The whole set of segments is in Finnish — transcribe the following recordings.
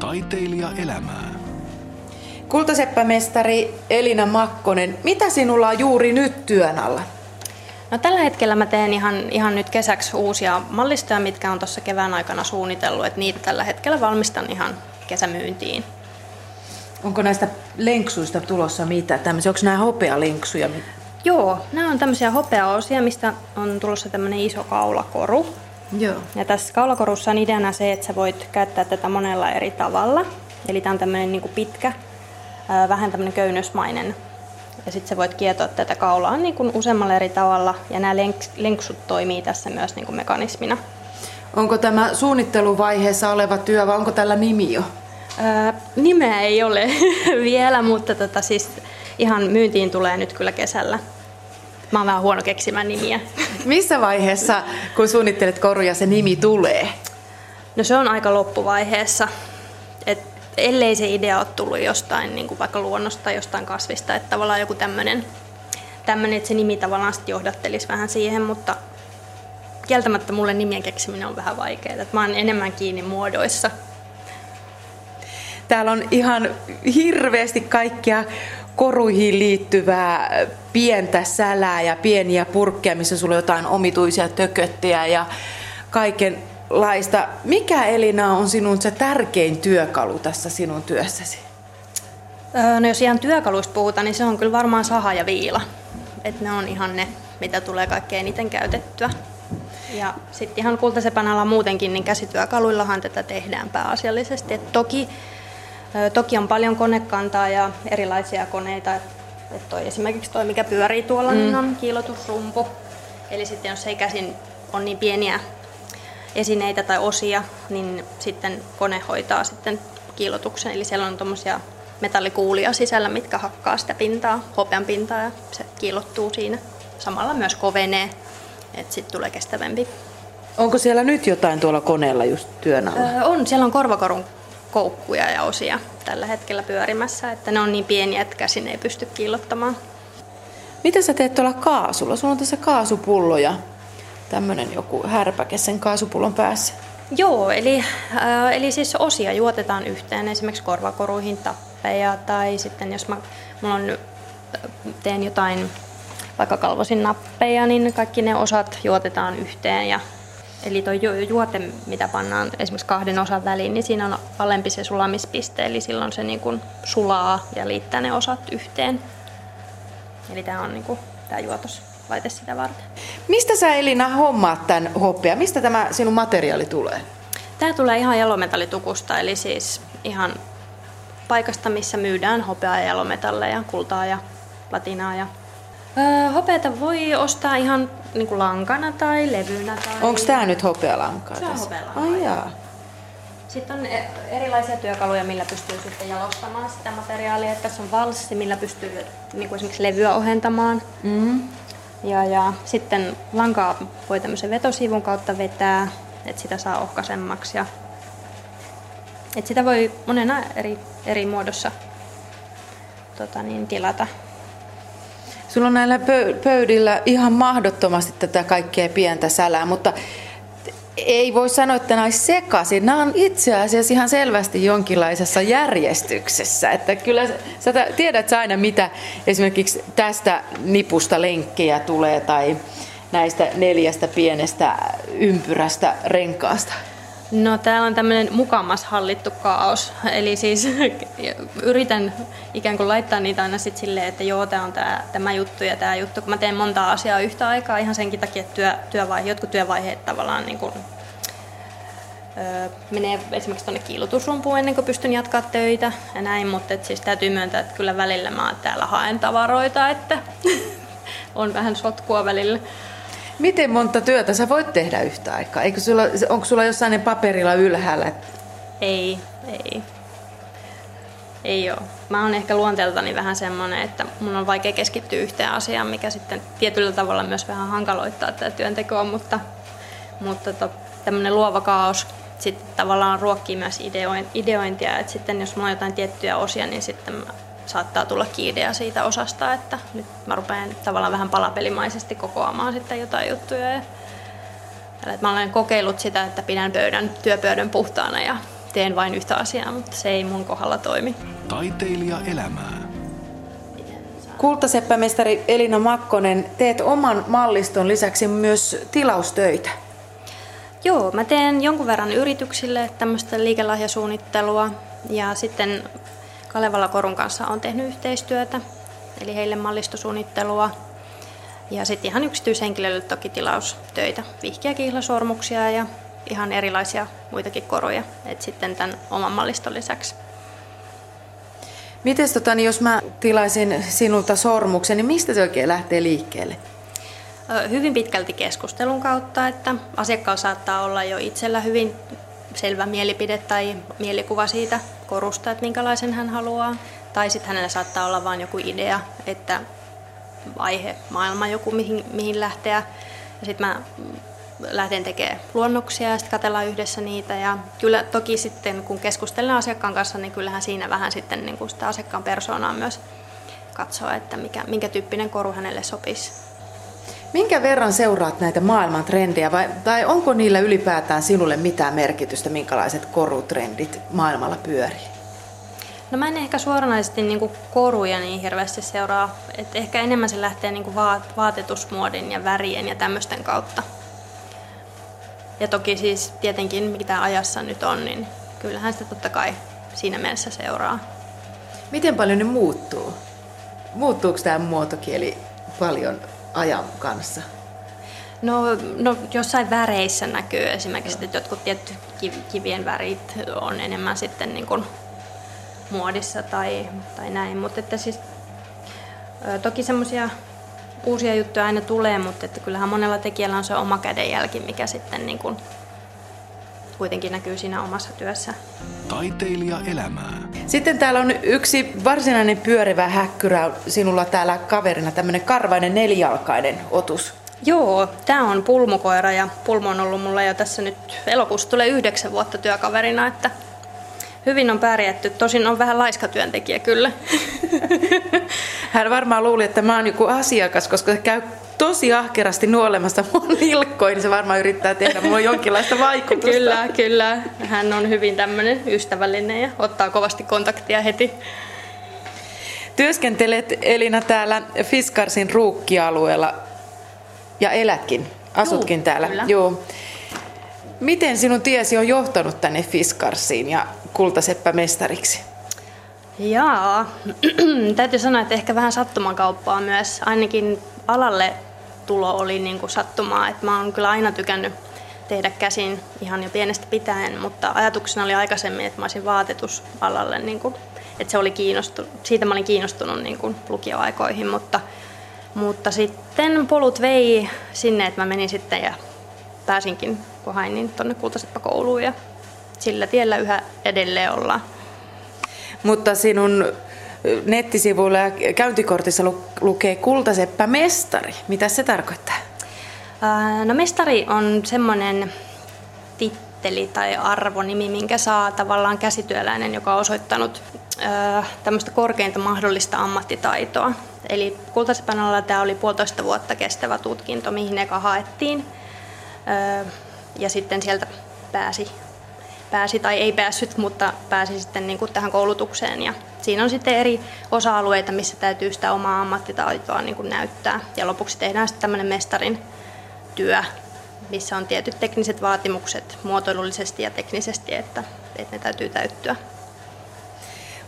Taiteilija elämää. Kultaseppämestari Elina Makkonen, mitä sinulla on juuri nyt työn alla? No, tällä hetkellä mä teen ihan, ihan nyt kesäksi uusia mallistoja, mitkä on tuossa kevään aikana suunnitellut, että niitä tällä hetkellä valmistan ihan kesämyyntiin. Onko näistä lenksuista tulossa mitä? Tämmöisiä, onko nämä hopealenksuja? Joo, nämä on tämmöisiä hopeaosia, mistä on tulossa tämmöinen iso kaulakoru. Joo. Ja tässä kaulakorussa on ideana se, että sä voit käyttää tätä monella eri tavalla. Eli tämä on tämmöinen niin pitkä, vähän tämmöinen köynnösmainen. Ja sitten sä voit kietoa tätä kaulaa niin kuin useammalla eri tavalla. Ja nämä lenksut toimii tässä myös niin kuin mekanismina. Onko tämä suunnitteluvaiheessa oleva työ vai onko tällä nimi jo? Ää, nimeä ei ole vielä, mutta tota, siis ihan myyntiin tulee nyt kyllä kesällä. Mä oon vähän huono keksimään nimiä. Missä vaiheessa, kun suunnittelet koruja, se nimi tulee? No se on aika loppuvaiheessa. Et ellei se idea ole tullut jostain, niin kuin vaikka luonnosta tai jostain kasvista, että tavallaan joku tämmöinen, tämmönen, että se nimi tavallaan sitten johdattelisi vähän siihen, mutta kieltämättä mulle nimien keksiminen on vähän vaikeaa. Mä oon enemmän kiinni muodoissa. Täällä on ihan hirveästi kaikkia koruihin liittyvää pientä sälää ja pieniä purkkeja, missä sulla on jotain omituisia tököttejä ja kaikenlaista. Mikä Elina on sinun se tärkein työkalu tässä sinun työssäsi? No jos ihan työkaluista puhutaan, niin se on kyllä varmaan saha ja viila. Et ne on ihan ne, mitä tulee kaikkein eniten käytettyä. Ja sitten ihan kultasepän alla muutenkin, niin käsityökaluillahan tätä tehdään pääasiallisesti. Et toki Toki on paljon konekantaa ja erilaisia koneita. Et toi, esimerkiksi tuo, mikä pyörii tuolla, niin mm. niin on kiilotusrumpu. Eli sitten jos ei käsin on niin pieniä esineitä tai osia, niin sitten kone hoitaa sitten kiilotuksen. Eli siellä on tuommoisia metallikuulia sisällä, mitkä hakkaa sitä pintaa, hopean pintaa ja se kiilottuu siinä. Samalla myös kovenee, että sitten tulee kestävämpi. Onko siellä nyt jotain tuolla koneella just työn alla? Öö, on, siellä on korvakorun koukkuja ja osia tällä hetkellä pyörimässä, että ne on niin pieniä, että käsin ei pysty kiillottamaan. Mitä sä teet tuolla kaasulla? Sulla on tässä kaasupullo ja tämmöinen joku härpäke sen kaasupullon päässä. Joo, eli, äh, eli siis osia juotetaan yhteen, esimerkiksi korvakoruihin tappeja tai sitten jos mä, mulla on, teen jotain vaikka kalvosin nappeja, niin kaikki ne osat juotetaan yhteen ja Eli tuo juote, mitä pannaan esimerkiksi kahden osan väliin, niin siinä on alempi se sulamispiste, eli silloin se niin kuin sulaa ja liittää ne osat yhteen. Eli tämä on niin kuin, tämä juotoslaite sitä varten. Mistä sä Elina hommaat tämän hoppea? Mistä tämä sinun materiaali tulee? Tämä tulee ihan jalometallitukusta, eli siis ihan paikasta, missä myydään hopeaa ja jalometalleja, kultaa ja platinaa ja Öö, hopeata voi ostaa ihan niin kuin lankana tai levynä. Tai... Onko tämä nyt hopealankaa? Se on hopealankaa. Ai jaa. Sitten on e- erilaisia työkaluja, millä pystyy sitten jalostamaan sitä materiaalia. Tässä on valssi, millä pystyy niin kuin esimerkiksi levyä ohentamaan. Mm-hmm. Ja, ja sitten lankaa voi tämmöisen vetosivun kautta vetää, että sitä saa ohkaisemmaksi. Ja, että sitä voi monena eri, eri muodossa tota niin, tilata. Sulla on näillä pöydillä ihan mahdottomasti tätä kaikkea pientä sälää, mutta ei voi sanoa, että nämä olisi sekaisin. Nämä on itse asiassa ihan selvästi jonkinlaisessa järjestyksessä. Että kyllä sä tiedät sä aina, mitä esimerkiksi tästä nipusta lenkkejä tulee tai näistä neljästä pienestä ympyrästä renkaasta. No täällä on tämmöinen mukamas hallittu kaos. Eli siis yritän ikään kuin laittaa niitä aina sitten silleen, että joo, tämä on tämä, tämä juttu ja tämä juttu, kun mä teen monta asiaa yhtä aikaa ihan senkin takia, että työ, työvaihe, jotkut työvaiheet tavallaan niin kuin, öö, menee esimerkiksi tuonne kiilutusrumpuun ennen kuin pystyn jatkaa töitä ja näin, mutta et siis täytyy myöntää, että kyllä välillä mä täällä haen tavaroita, että on vähän sotkua välillä. Miten monta työtä sä voit tehdä yhtä aikaa? Eikö sulla, onko sulla jossain paperilla ylhäällä? Ei, ei. Ei ole. Mä oon ehkä luonteeltani vähän semmoinen, että mun on vaikea keskittyä yhteen asiaan, mikä sitten tietyllä tavalla myös vähän hankaloittaa tätä työntekoa, mutta, mutta to, tämmöinen luova kaos sitten tavallaan ruokkii myös ideointia, että sitten jos mulla on jotain tiettyjä osia, niin sitten mä saattaa tulla idea siitä osasta, että nyt mä rupean tavallaan vähän palapelimaisesti kokoamaan sitten jotain juttuja. Ja, että mä olen kokeillut sitä, että pidän pöydän, työpöydän puhtaana ja teen vain yhtä asiaa, mutta se ei mun kohdalla toimi. Taiteilija elämää. Kultaseppämestari Elina Makkonen, teet oman malliston lisäksi myös tilaustöitä. Joo, mä teen jonkun verran yrityksille tämmöistä liikelahjasuunnittelua ja sitten Kalevala Korun kanssa on tehnyt yhteistyötä, eli heille mallistosuunnittelua. Ja sitten ihan yksityishenkilöille toki tilaustöitä, vihkiä kihlasormuksia ja ihan erilaisia muitakin koruja, et sitten tämän oman malliston lisäksi. Miten tota, niin jos mä tilaisin sinulta sormuksen, niin mistä se oikein lähtee liikkeelle? Hyvin pitkälti keskustelun kautta, että asiakkaalla saattaa olla jo itsellä hyvin selvä mielipide tai mielikuva siitä korusta, että minkälaisen hän haluaa. Tai sitten hänellä saattaa olla vain joku idea, että aihe, maailma joku, mihin, mihin lähteä. Ja sitten mä lähden tekemään luonnoksia ja sitten katsellaan yhdessä niitä. Ja kyllä toki sitten kun keskustelen asiakkaan kanssa, niin kyllähän siinä vähän sitten niin sitä asiakkaan persoonaa myös katsoa, että mikä, minkä tyyppinen koru hänelle sopisi. Minkä verran seuraat näitä maailman trendejä vai, tai onko niillä ylipäätään sinulle mitään merkitystä, minkälaiset korutrendit maailmalla pyörii? No mä en ehkä suoranaisesti niin koruja niin hirveästi seuraa. Et ehkä enemmän se lähtee niin vaatetusmuodin ja värien ja tämmöisten kautta. Ja toki siis tietenkin mitä ajassa nyt on, niin kyllähän sitä totta kai siinä mielessä seuraa. Miten paljon ne muuttuu? Muuttuuko tämä muotokieli paljon ajan kanssa? No, no jossain väreissä näkyy esimerkiksi, että jotkut tietyt kivien värit on enemmän sitten niin kuin muodissa tai, tai näin, mutta että siis toki semmoisia uusia juttuja aina tulee, mutta että kyllähän monella tekijällä on se oma kädenjälki, mikä sitten niin kuin kuitenkin näkyy siinä omassa työssä. Taiteilija elämää. Sitten täällä on yksi varsinainen pyörivä häkkyrä sinulla täällä kaverina, tämmöinen karvainen nelijalkainen otus. Joo, tämä on pulmukoira ja pulmo on ollut mulla jo tässä nyt elokuussa tulee yhdeksän vuotta työkaverina, että hyvin on pärjätty. Tosin on vähän laiska työntekijä kyllä. Hän varmaan luuli, että mä oon joku asiakas, koska se käy tosi ahkerasti nuolemassa mun nilkkoin, niin se varmaan yrittää tehdä mulle jonkinlaista vaikutusta. kyllä, kyllä. Hän on hyvin tämmöinen ystävällinen ja ottaa kovasti kontaktia heti. Työskentelet Elina täällä Fiskarsin ruukkialueella ja elätkin, asutkin Juu, täällä. Kyllä. Joo. Miten sinun tiesi on johtanut tänne Fiskarsiin ja kultaseppämestariksi? Jaa, täytyy sanoa, että ehkä vähän sattumakauppaa myös. Ainakin alalle tulo oli niin kuin sattumaa. Että mä oon kyllä aina tykännyt tehdä käsin ihan jo pienestä pitäen, mutta ajatuksena oli aikaisemmin, että mä olisin vaatetusalalle, niin kuin, että se oli kiinnostunut, siitä mä olin kiinnostunut niin kuin lukioaikoihin, mutta, mutta sitten polut vei sinne, että mä menin sitten ja pääsinkin, kun hain, niin tuonne Kultaseppa-kouluun ja sillä tiellä yhä edelleen ollaan. Mutta sinun nettisivuilla ja käyntikortissa lukee Kultaseppä mestari. Mitä se tarkoittaa? No mestari on semmoinen titteli tai arvonimi, minkä saa tavallaan käsityöläinen, joka on osoittanut tämmöistä korkeinta mahdollista ammattitaitoa. Eli Kultasepän alalla tämä oli puolitoista vuotta kestävä tutkinto, mihin eka haettiin. Ja sitten sieltä pääsi pääsi tai ei päässyt, mutta pääsi sitten niin kuin tähän koulutukseen. Ja siinä on sitten eri osa-alueita, missä täytyy sitä omaa ammattitaitoa niin kuin näyttää. Ja lopuksi tehdään sitten tämmöinen mestarin työ, missä on tietyt tekniset vaatimukset muotoilullisesti ja teknisesti, että, että ne täytyy täyttyä.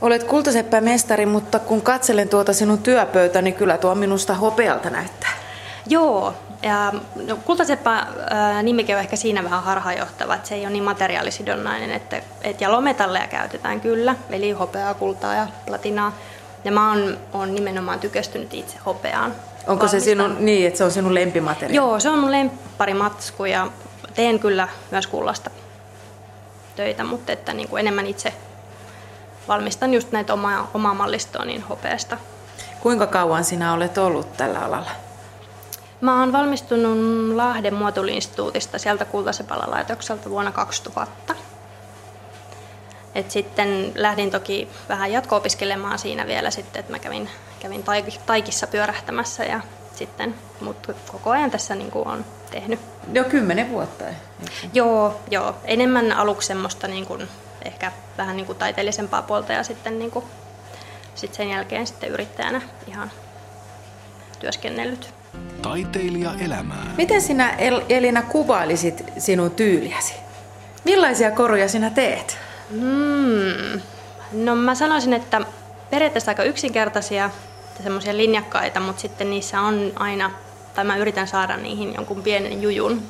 Olet kultaseppä mestari, mutta kun katselen tuota sinun työpöytä, niin kyllä tuo minusta hopealta näyttää. Joo, ja no, kultaseppä nimikin on ehkä siinä vähän harhaanjohtava, että se ei ole niin materiaalisidonnainen, että, että jalometalleja käytetään kyllä, eli hopeaa, kultaa ja platinaa. Ja mä oon, oon nimenomaan tykästynyt itse hopeaan. Onko se sinun, niin, että se on sinun lempimateriaali? Joo, se on mun lempparimatsku ja teen kyllä myös kullasta töitä, mutta että niin kuin enemmän itse valmistan just näitä omaa, omaa mallistoa niin hopeasta. Kuinka kauan sinä olet ollut tällä alalla? Mä oon valmistunut Lahden muotoiluinstituutista sieltä Kultasepalalaitokselta vuonna 2000. Et sitten lähdin toki vähän jatko-opiskelemaan siinä vielä sitten, että mä kävin, kävin taikissa pyörähtämässä ja sitten, mutta koko ajan tässä niin kuin on tehnyt. Jo kymmenen vuotta. Joo, joo, enemmän aluksi semmoista niin kuin ehkä vähän niin kuin taiteellisempaa puolta ja sitten niin kuin, sit sen jälkeen sitten yrittäjänä ihan työskennellyt. Taiteilija elämää. Miten sinä Elina kuvailisit sinun tyyliäsi? Millaisia koruja sinä teet? Mm. No mä sanoisin, että periaatteessa aika yksinkertaisia ja semmoisia linjakkaita, mutta sitten niissä on aina, tai mä yritän saada niihin jonkun pienen jujun.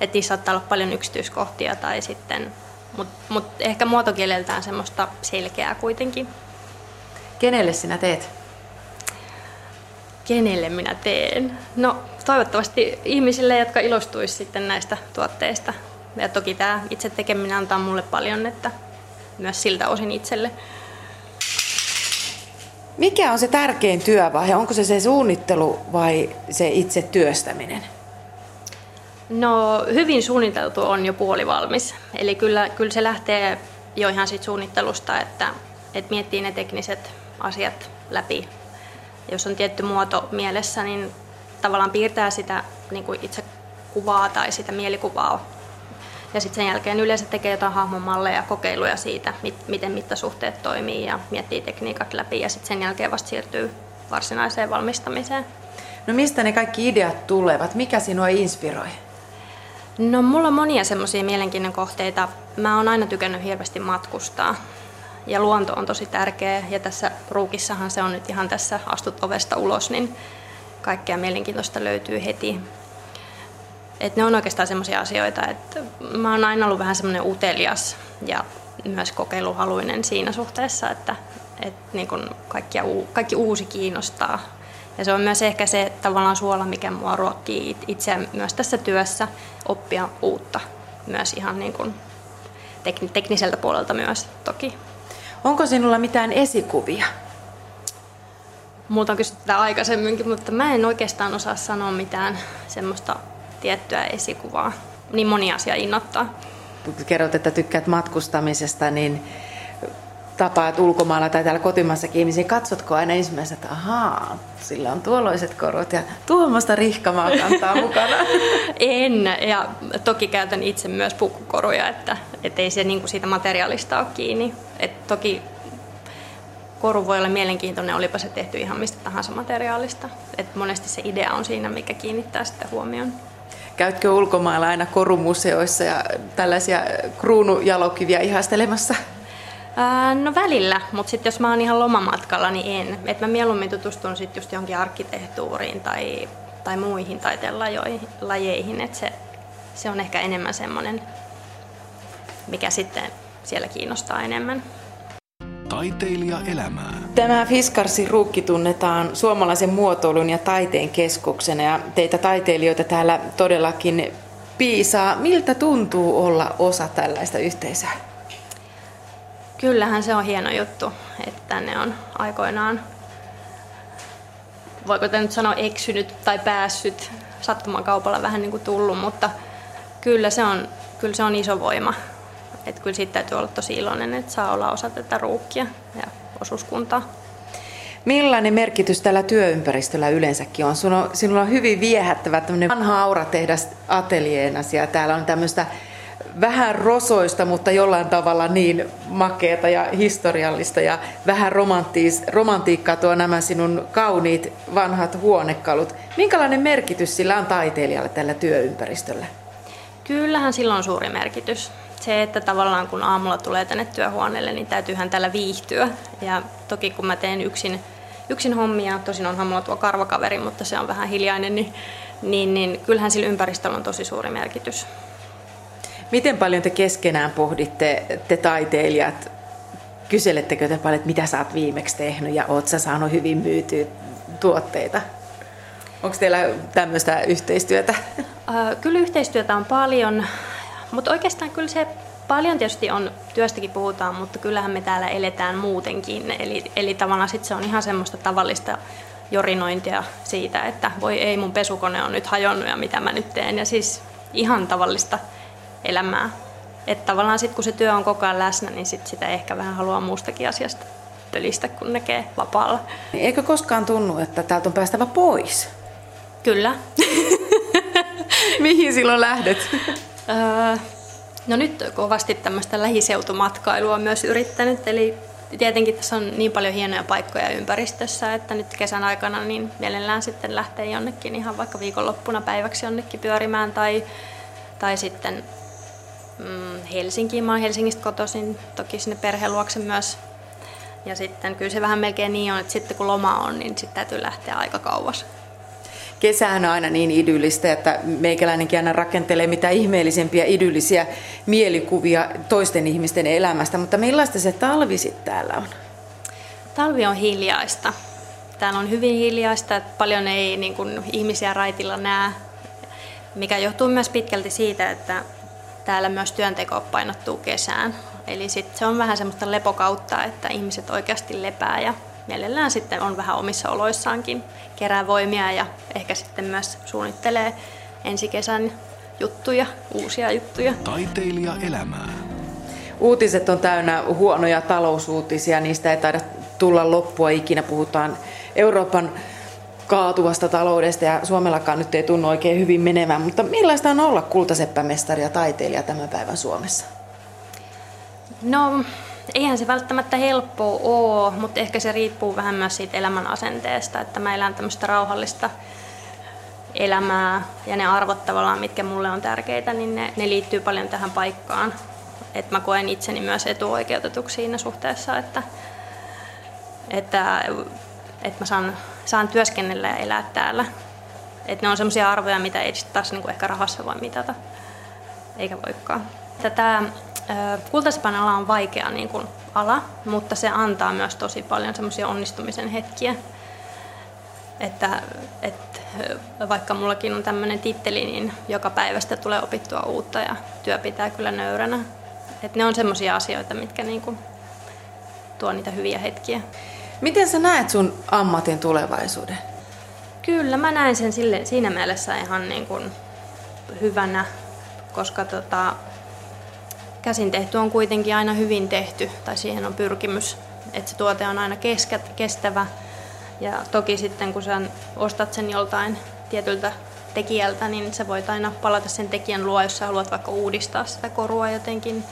Että niissä saattaa olla paljon yksityiskohtia tai sitten, mutta mut ehkä muotokieleltään semmoista selkeää kuitenkin. Kenelle sinä teet? Kenelle minä teen? No toivottavasti ihmisille, jotka ilostuisi sitten näistä tuotteista. Ja toki tämä itse tekeminen antaa mulle paljon, että myös siltä osin itselle. Mikä on se tärkein työvaihe? Onko se se suunnittelu vai se itse työstäminen? No hyvin suunniteltu on jo puoli valmis. Eli kyllä, kyllä se lähtee jo ihan siitä suunnittelusta, että, että miettii ne tekniset asiat läpi. Jos on tietty muoto mielessä, niin tavallaan piirtää sitä niin kuin itse kuvaa tai sitä mielikuvaa ja sitten sen jälkeen yleensä tekee jotain hahmomalleja, kokeiluja siitä, miten mittasuhteet toimii ja miettii tekniikat läpi ja sitten sen jälkeen vasta siirtyy varsinaiseen valmistamiseen. No mistä ne kaikki ideat tulevat? Mikä sinua inspiroi? No mulla on monia semmoisia mielenkiinnon kohteita. Mä oon aina tykännyt hirveästi matkustaa. Ja luonto on tosi tärkeä. Ja tässä ruukissahan se on nyt ihan tässä astut ovesta ulos, niin kaikkea mielenkiintoista löytyy heti. Et ne on oikeastaan sellaisia asioita, että mä oon aina ollut vähän semmoinen utelias ja myös kokeiluhaluinen siinä suhteessa, että, että niin kun kaikkia, kaikki uusi kiinnostaa. Ja se on myös ehkä se tavallaan suola, mikä mua ruokkii itseä myös tässä työssä, oppia uutta myös ihan niin kuin tekniseltä puolelta myös toki. Onko sinulla mitään esikuvia? Multa on kysytty tätä aikaisemminkin, mutta mä en oikeastaan osaa sanoa mitään semmoista tiettyä esikuvaa. Niin moni asia innoittaa. Kerrot, että tykkäät matkustamisesta, niin tapaat ulkomailla tai täällä kotimaassakin ihmisiä, katsotko aina ensimmäisenä, että ahaa, sillä on tuolloiset korot ja tuommoista rihkamaa kantaa mukana? en, ja toki käytän itse myös pukkukoruja, että et ei se niinku siitä materiaalista ole kiinni. Et toki koru voi olla mielenkiintoinen, olipa se tehty ihan mistä tahansa materiaalista. Et monesti se idea on siinä, mikä kiinnittää sitten huomioon. Käytkö ulkomailla aina korumuseoissa ja tällaisia kruunujalokiviä ihastelemassa? No välillä, mutta sitten jos mä oon ihan lomamatkalla, niin en. Et mä mieluummin tutustun sitten just johonkin arkkitehtuuriin tai, tai muihin taiteenlajeihin. Et se, se on ehkä enemmän semmoinen, mikä sitten siellä kiinnostaa enemmän. Taiteilija elämää. Tämä Fiskarsin ruukki tunnetaan suomalaisen muotoilun ja taiteen keskuksena ja teitä taiteilijoita täällä todellakin piisaa. Miltä tuntuu olla osa tällaista yhteisöä? Kyllähän se on hieno juttu, että tänne on aikoinaan, voiko te nyt sanoa eksynyt tai päässyt sattuman kaupalla vähän niin kuin tullut, mutta kyllä se on, kyllä se on iso voima että kyllä siitä täytyy olla tosi iloinen, että saa olla osa tätä ruukkia ja osuuskuntaa. Millainen merkitys tällä työympäristöllä yleensäkin on? Sinulla on, sinulla on hyvin viehättävä vanha auratehdas ateljeena ja täällä on tämmöistä vähän rosoista, mutta jollain tavalla niin makeata ja historiallista ja vähän romantiikkaa tuo nämä sinun kauniit vanhat huonekalut. Minkälainen merkitys sillä on taiteilijalle tällä työympäristöllä? Kyllähän sillä on suuri merkitys se, että tavallaan kun aamulla tulee tänne työhuoneelle, niin täytyyhän täällä viihtyä. Ja toki kun mä teen yksin, yksin hommia, tosin on mulla tuo karvakaveri, mutta se on vähän hiljainen, niin, niin, niin kyllähän sillä ympäristöllä on tosi suuri merkitys. Miten paljon te keskenään pohditte, te taiteilijat, kyselettekö te paljon, että mitä sä oot viimeksi tehnyt ja oot sä saanut hyvin myytyä tuotteita? Onko teillä tämmöistä yhteistyötä? Kyllä yhteistyötä on paljon. Mutta oikeastaan kyllä se paljon tietysti on, työstäkin puhutaan, mutta kyllähän me täällä eletään muutenkin. Eli, eli tavallaan sit se on ihan semmoista tavallista jorinointia siitä, että voi ei mun pesukone on nyt hajonnut ja mitä mä nyt teen. Ja siis ihan tavallista elämää. Että tavallaan sitten kun se työ on koko ajan läsnä, niin sit sitä ehkä vähän haluaa muustakin asiasta pölistä, kun näkee vapaalla. Eikö koskaan tunnu, että täältä on päästävä pois? Kyllä. Mihin silloin lähdet? Öö, No nyt kovasti tämmöistä lähiseutumatkailua myös yrittänyt, eli tietenkin tässä on niin paljon hienoja paikkoja ympäristössä, että nyt kesän aikana niin mielellään sitten lähtee jonnekin ihan vaikka viikonloppuna päiväksi jonnekin pyörimään tai, tai sitten mm, Helsinkiin. Mä oon Helsingistä kotoisin, toki sinne perheen myös. Ja sitten kyllä se vähän melkein niin on, että sitten kun loma on, niin sitten täytyy lähteä aika kauas kesähän on aina niin idyllistä, että meikäläinenkin aina rakentelee mitä ihmeellisempiä idyllisiä mielikuvia toisten ihmisten elämästä. Mutta millaista se talvi sitten täällä on? Talvi on hiljaista. Täällä on hyvin hiljaista, että paljon ei niin kuin, ihmisiä raitilla näe, mikä johtuu myös pitkälti siitä, että täällä myös työnteko painottuu kesään. Eli sit se on vähän semmoista lepokautta, että ihmiset oikeasti lepää ja mielellään sitten on vähän omissa oloissaankin, kerää voimia ja ehkä sitten myös suunnittelee ensi kesän juttuja, uusia juttuja. Taiteilija elämää. Uutiset on täynnä huonoja talousuutisia, niistä ei taida tulla loppua ikinä. Puhutaan Euroopan kaatuvasta taloudesta ja Suomellakaan nyt ei tunnu oikein hyvin menevän. Mutta millaista on olla kultaseppämestari ja taiteilija tämän päivän Suomessa? No, eihän se välttämättä helppoa ole, mutta ehkä se riippuu vähän myös siitä elämän asenteesta, että mä elän tämmöistä rauhallista elämää ja ne arvot tavallaan, mitkä mulle on tärkeitä, niin ne, ne liittyy paljon tähän paikkaan. Et mä koen itseni myös etuoikeutetuksi siinä suhteessa, että, että, että mä saan, saan työskennellä ja elää täällä. Et ne on semmoisia arvoja, mitä ei taas niin kuin ehkä rahassa voi mitata, eikä voikaan. Tätä Kultasepan ala on vaikea niin kuin ala, mutta se antaa myös tosi paljon semmoisia onnistumisen hetkiä. Että, että vaikka mullakin on tämmöinen titteli, niin joka päivästä tulee opittua uutta ja työ pitää kyllä nöyränä. Että ne on semmoisia asioita, mitkä niin kuin tuo niitä hyviä hetkiä. Miten sä näet sun ammatin tulevaisuuden? Kyllä, mä näen sen sille, siinä mielessä ihan niin kuin hyvänä, koska tota, käsin tehty on kuitenkin aina hyvin tehty, tai siihen on pyrkimys, että se tuote on aina kestävä. Ja toki sitten kun sä ostat sen joltain tietyltä tekijältä, niin sä voit aina palata sen tekijän luo, jos sä haluat vaikka uudistaa sitä korua jotenkin.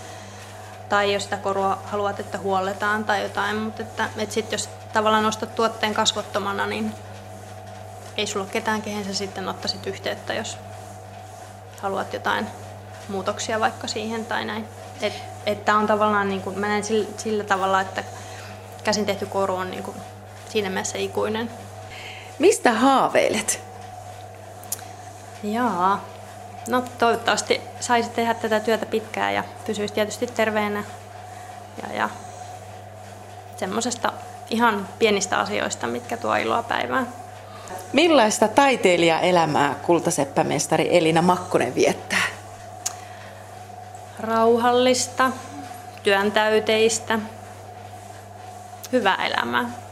Tai jos sitä korua haluat, että huolletaan tai jotain. Mutta että, että sit jos tavallaan ostat tuotteen kasvottomana, niin ei sulla ole ketään, kehen sä sitten ottaisit yhteyttä, jos haluat jotain muutoksia vaikka siihen tai näin. Että et on tavallaan, niin kuin, mä näen sillä, sillä tavalla, että käsin tehty koru on niin kuin, siinä mielessä ikuinen. Mistä haaveilet? Jaa, no toivottavasti saisi tehdä tätä työtä pitkään ja pysyisi tietysti terveenä ja, ja semmoisesta ihan pienistä asioista, mitkä tuo iloa päivään. Millaista taiteilijaelämää kultaseppämestari Elina Makkonen viettää? Rauhallista, työntäyteistä, hyvää elämää.